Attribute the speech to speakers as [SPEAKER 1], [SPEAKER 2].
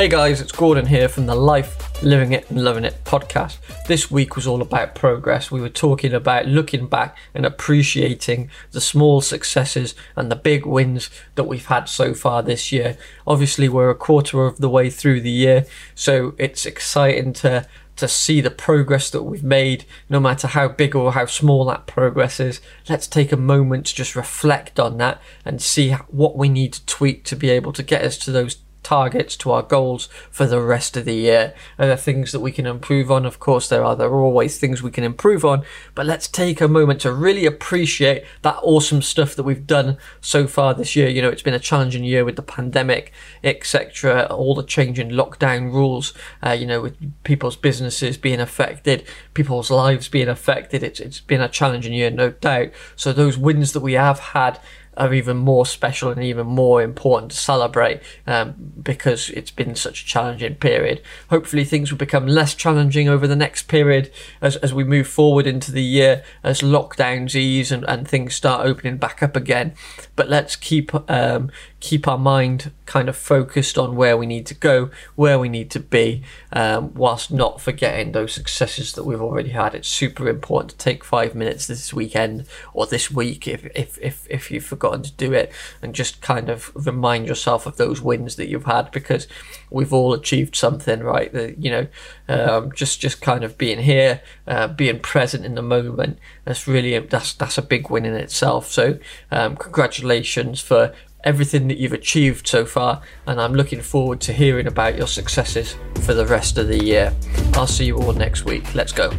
[SPEAKER 1] Hey guys, it's Gordon here from the Life, Living It and Loving It podcast. This week was all about progress. We were talking about looking back and appreciating the small successes and the big wins that we've had so far this year. Obviously, we're a quarter of the way through the year, so it's exciting to to see the progress that we've made, no matter how big or how small that progress is. Let's take a moment to just reflect on that and see what we need to tweak to be able to get us to those targets to our goals for the rest of the year. Are there things that we can improve on? Of course, there are. There are always things we can improve on, but let's take a moment to really appreciate that awesome stuff that we've done so far this year. You know, it's been a challenging year with the pandemic, etc., all the changing lockdown rules, uh, you know, with people's businesses being affected, people's lives being affected. It's, it's been a challenging year, no doubt. So, those wins that we have had are even more special and even more important to celebrate um, because it's been such a challenging period. Hopefully, things will become less challenging over the next period as, as we move forward into the year, as lockdowns ease and, and things start opening back up again. But let's keep um, keep our mind kind of focused on where we need to go, where we need to be, um, whilst not forgetting those successes that we've already had. It's super important to take five minutes this weekend or this week if if if, if you've forgotten to do it and just kind of remind yourself of those wins that you've had because we've all achieved something, right? That you know, um, just just kind of being here, uh, being present in the moment. That's really that's that's a big win in itself. So um, congratulations for everything that you've achieved so far, and I'm looking forward to hearing about your successes for the rest of the year. I'll see you all next week. Let's go.